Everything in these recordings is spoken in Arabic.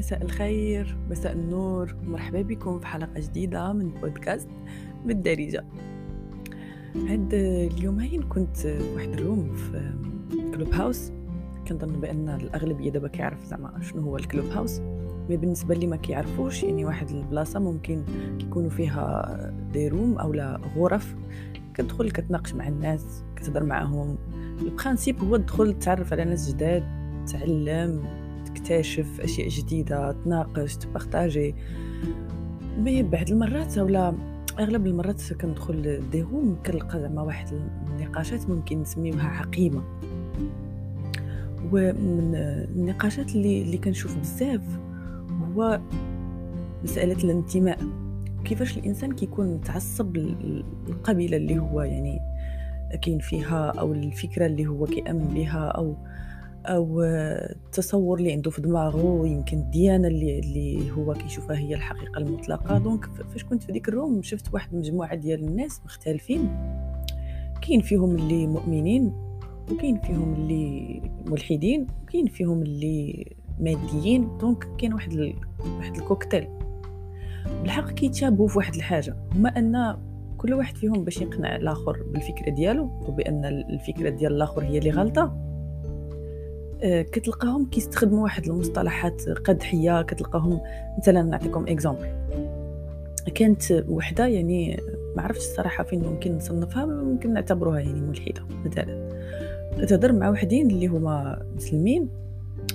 مساء الخير مساء النور مرحبا بكم في حلقة جديدة من بودكاست بالدارجة. هاد اليومين كنت واحد ال room في Clubhouse كنظن بأن الأغلبية دابا كيعرف زعما شنو هو ال Clubhouse mais بالنسبة اللي ما كيعرفوش يعني واحد البلاصة ممكن يكونوا فيها des rooms أو لا غرف. كتدخل كتناقش مع الناس كتهضر معاهم. ال principe هو تدخل تعرف على ناس جداد تعلم تكتشف أشياء جديدة تناقش تبارطاجي مي بعد المرات ولا أغلب المرات كندخل ديهم كنلقى زعما واحد النقاشات ممكن نسميوها عقيمه ومن النقاشات اللي اللي كنشوف بزاف هو مسألة الانتماء. كيفاش الإنسان كيكون متعصب للقبيلة اللي هو يعني كاين فيها أو الفكرة اللي هو كيأمن بها أو أو التصور اللي عنده في دماغه يمكن الديانه اللي اللي هو كيشوفها هي الحقيقة المطلقة. donc فاش كنت في ديك ال room شفت واحد المجموعه ديال الناس مختلفين. كاين فيهم اللي مؤمنين وكاين فيهم اللي ملحدين وكاين فيهم اللي ماديين. donc كاين واحد ال... واحد الكوكتيل. بالحق كيتشابهوا في واحد الحاجة. هما أن كل واحد فيهم باش يقنع الآخر بالفكرة ديالو وبأن الفكرة ديال الآخر هي اللي غلطة. كتلقاهم كيستخدموا واحد المصطلحات قدحية كتلقاهم مثلا نعطيكم اكزامبل كانت وحدة يعني ما عرفتش الصراحة فين ممكن نصنفها ممكن نعتبروها يعني ملحدة مثلا. كتهضر مع وحدين اللي هما مسلمين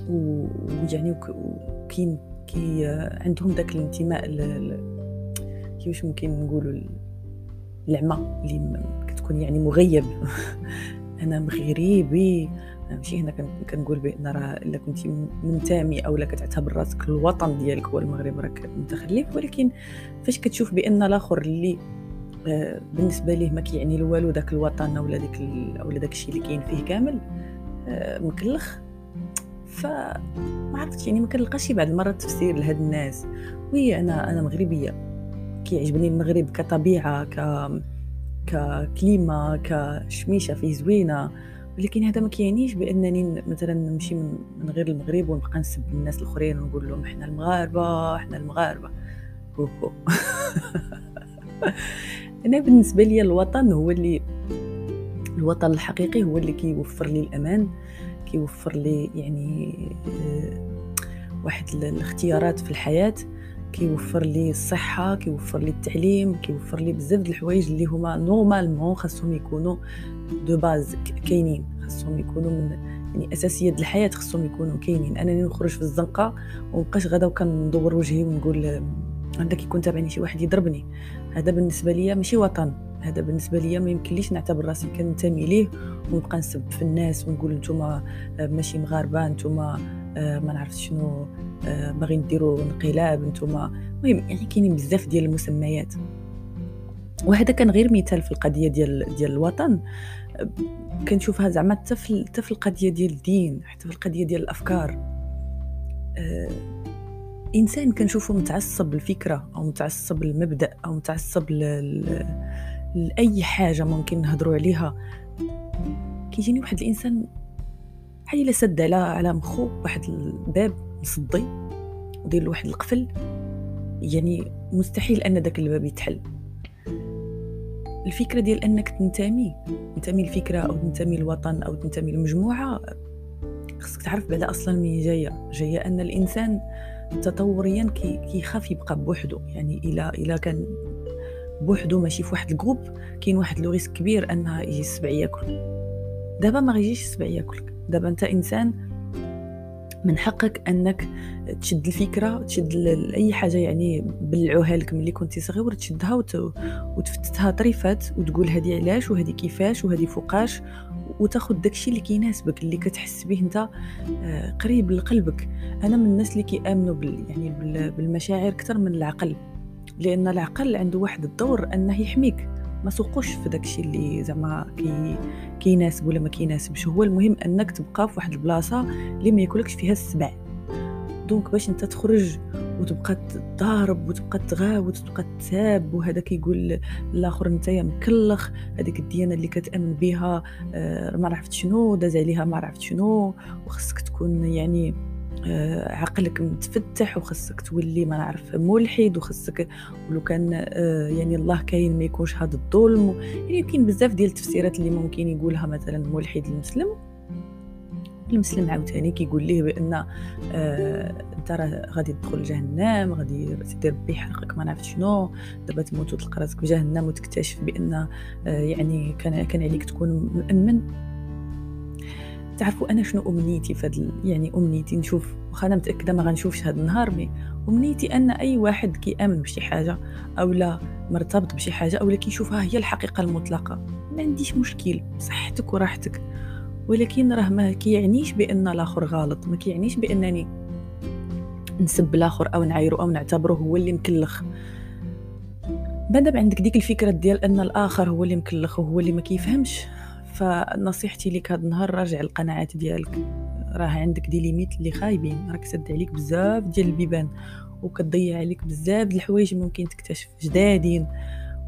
ويعني وكاين كي عندهم داك الانتماء كيفاش ممكن نقولوا العمى اللي كتكون يعني مغيب. أنا مغربي. ماشي هنا كنقول بأن راه إلا كنتي منتمي أو لا كتعتبر راسك الوطن ديالك هو المغرب راك متخلف. ولكن فاش كتشوف بأن الآخر اللي آه، بالنسبة ليه ما كيعني والو داك الوطن اولا داك اولا داك الشيء اللي كاين فيه كامل آه، مكلخ. ف ما عرفتش يعني ما كنلقاش بعض المرات تفسير لهاد الناس. وي أنا أنا مغربية. كيعجبني المغرب كطبيعة ك ككليما كشميشة فيه زوينة ولكن هذا ما كيعنيش بأنني مثلا نمشي من, غير المغرب ونبقى نسب الناس الأخرين ونقول لهم إحنا المغاربة إحنا المغاربة. أنا بالنسبة لي الوطن هو اللي الوطن الحقيقي هو اللي كيوفر لي الأمان كيوفر لي يعني آه، واحد الاختيارات في الحياة. كيوفر لي الصحة كيوفر لي التعليم كيوفر لي بزاف د الحوايج اللي هما normalement خاصهم يكونوا de base كاينين. خاصهم يكونوا من يعني اساسيات الحياة خاصهم يكونوا كاينين. أنني نخرج في الزنقة ومبقاش غادا وكندور وجهي ونقول عندك يكون تابعني شي واحد يضربني. هذا بالنسبة ليا ماشي وطن. هذا بالنسبة ليا ما يمكنليش نعتبر راسي كننتمي ليه ونبقى نسب في الناس ونقول نتوما ماشي مغاربة نتوما آه، ما نعرف شنو آه، باغيين ديروا انقلاب نتوما. المهم يعني كاينين بزاف ديال المسميات. وهذا كان غير مثال في القضية ديال ديال الوطن. كنشوفها زعما حتى في حتى في القضية ديال الدين حتى في القضية ديال الأفكار. آه إنسان كنشوفه متعصب للفكره أو متعصب للمبدا أو متعصب ل... لأي حاجة ممكن نهضروا عليها. كيجيني واحد الإنسان بحال الا سد على على مخو واحد الباب مصدي ودير له واحد القفل. يعني مستحيل أن داك الباب يتحل. الفكرة ديال أنك تنتمي تنتمي لفكرة أو تنتمي لوطن أو تنتمي لمجموعة خصك تعرف بعدا أصلا من جاية. جاية أن الإنسان تطوريا كي كيخاف يبقى بوحده يعني إلى إلى كان بوحده ماشي في واحد ال groupe كاين واحد le risque كبير أنها يجي السبع ياكل. دابا ما غيجيش السبع ياكلك دابا أنت إنسان من حقك أنك تشد الفكرة تشد أي حاجة يعني بلعوها لك ملي كنتي صغير تشدها وتفتتها طريفات وتقول هذه علاش وهذه كيفاش وهذه فوقاش وتاخذ داكشي اللي كيناسبك اللي كتحس به أنت آه، قريب لقلبك. أنا من الناس اللي كيآمنوا بال يعني بالمشاعر أكثر من العقل. لأن العقل عنده واحد الدور أنه يحميك. ما سوقوش في داكشي اللي زعما كي كيناسب ولا ما كيناسبش. هو المهم أنك تبقى في واحد البلاصة اللي ما ياكلكش فيها السبع. donc باش أنت تخرج وتبقى تضارب وتبقى تغاوت وتبقى تساب وهذا كيقول الآخر أنت يا مكلخ هذيك الديانة اللي كتأمن بها آه ما عرفت شنو داز عليها ما عرفت شنو وخصك تكون يعني عقلك متفتح وخصك تولي ما نعرف ملحد وخصك ولو كان آه، يعني الله كاين ما يكونش هذا الظلم. يعني كاين بزاف ديال التفسيرات اللي ممكن يقولها مثلا ملحد المسلم. المسلم عاوتاني كيقول ليه بأن آه أنت راه غادي تدخل جهنم غادي سيدي ربي يحرقك ما نعرف شنو. دابا تموت وتلقى راسك في جهنم وتكتشف بأن آه يعني كان كان عليك تكون مؤمن. تعرفوا أنا شنو أمنيتي فهاد يعني أمنيتي نشوف واخا أنا متأكدة ما غنشوفش هاد النهار مي أمنيتي أن أي واحد كيأمن بشي حاجة أو لا مرتبط بشي حاجة أو لا كيشوفها هي الحقيقة المطلقة ما عنديش مشكل صحتك وراحتك. ولكن راه ما كيعنيش بأن الآخر غلط ما كيعنيش بأنني نسب الآخر أو نعايرو أو نعتبره هو اللي مكلخ. مادام عندك ديك الفكرة ديال أن الآخر هو اللي مكلخ وهو اللي ما كيفهمش فنصيحتي لك هذا النهار راجع القناعات ديالك. راه عندك دي ليميت اللي خايبين. راك سد عليك بزاف ديال البيبان. وكتضيع عليك بزاف د الحوايج ممكن تكتشف جدادين.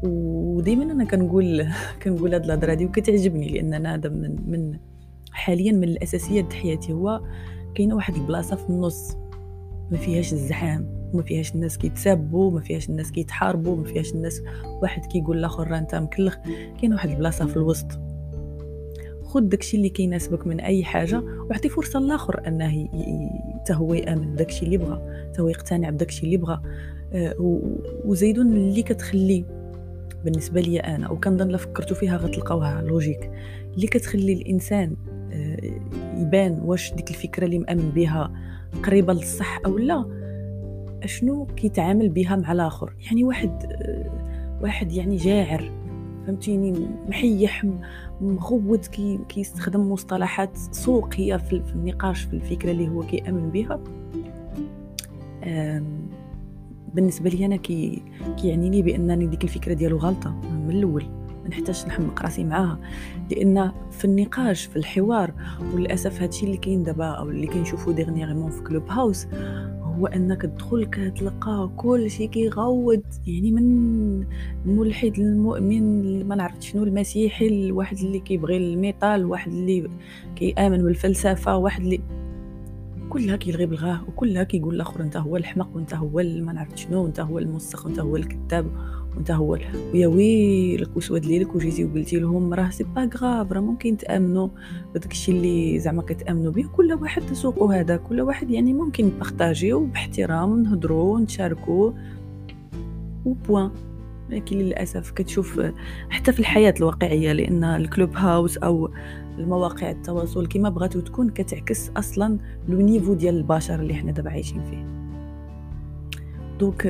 ودائما أنا كنقول كنقول هاد الهضرة دي وكتعجبني لأن أنا هذا من من حاليا من الأساسيات حياتي هو كاينة واحد البلاصة في النص. ما فيهاش الزحام وما فيهاش الناس كيتسابوا ما فيهاش الناس كيتحاربوا ما فيهاش الناس واحد كيقول لآخر راه أنت مكلخ. كاين واحد البلاصة في الوسط. خد داكشي اللي كيناسبك من أي حاجة وأعطي فرصة للاخر أنه حتى هو يامن بداكشي اللي بغى حتى هو يقتنع بداكشي اللي بغى. آه، وزيدون اللي كتخلي بالنسبة لي أنا وكنظن لا فكرتوا فيها غتلقاوها لوجيك. اللي كتخلي الإنسان آه، يبان واش ديك الفكرة اللي مأمن بها قريبة للصح أو لا أشنو كيتعامل بها مع الآخر. يعني واحد آه، واحد يعني جاعر فهمتيني؟ محيح مخوت كي كيستخدم مصطلحات سوقية في النقاش في الفكرة اللي هو كيأمن بها. بالنسبة لي أنا كي كيعني لي بأنني ديك الفكرة ديالو غلطة من الأول. ما نحتاجش نحمق راسي معاها. لأن في النقاش في الحوار وللأسف هادشي اللي كاين دابا أو اللي كنشوفو ديغنيغمون في كلوب هاوس هو أنك تدخل كتلقى كل شيء كيغوض. يعني من الملحد المؤمن ما نعرف شنو المسيحي الواحد اللي كيبغي الميطال واحد اللي كيآمن بالفلسفة واحد اللي كلها كيلغي بلغاه وكلها كيقول الآخر أنت هو الحمق وأنت هو ما نعرف شنو وأنت هو الموسخ وأنت هو الكذاب. وانت هو ويا ويلك وسواد ليلك وجيتي وقلتي لهم راه c'est pas grave راه ممكن تأمنوا. بداك الشيء اللي زعما كتأمنوا به كل واحد سوقو هذاك كل واحد يعني ممكن بارطاجيو باحترام نهضروا نتشاركوا و point لكن للأسف كتشوف حتى في الحياة الواقعية لأن ال Clubhouse أو المواقع التواصل كما بغاتو تكون كتعكس أصلا le niveau ديال البشر اللي حنا دابا عايشين فيه. دوك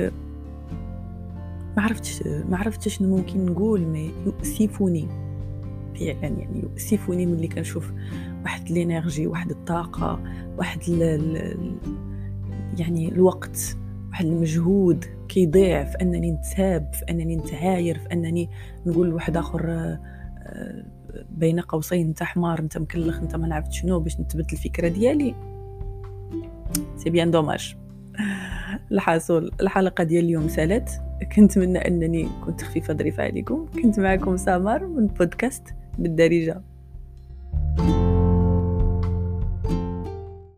ما عرفتش ما عرفتش شنو ممكن نقول مي يؤسفني. فعلا يعني يؤسفني ملي كنشوف واحد الإنرجي واحد الطاقة واحد ال ال يعني الوقت واحد المجهود كيضيع في أنني نتساب في أنني نتعاير في أنني نقول لواحد آخر آه، بين قوسين أنت حمار أنت مكلخ أنت ما نعرفت شنو باش نثبت الفكرة ديالي. سي بيان دوماج الحاصل الحلقة ديال اليوم سالت. كنتمنى أنني كنت خفيفة ظريفة عليكم. كنت معكم سامر من بودكاست بالدارجة.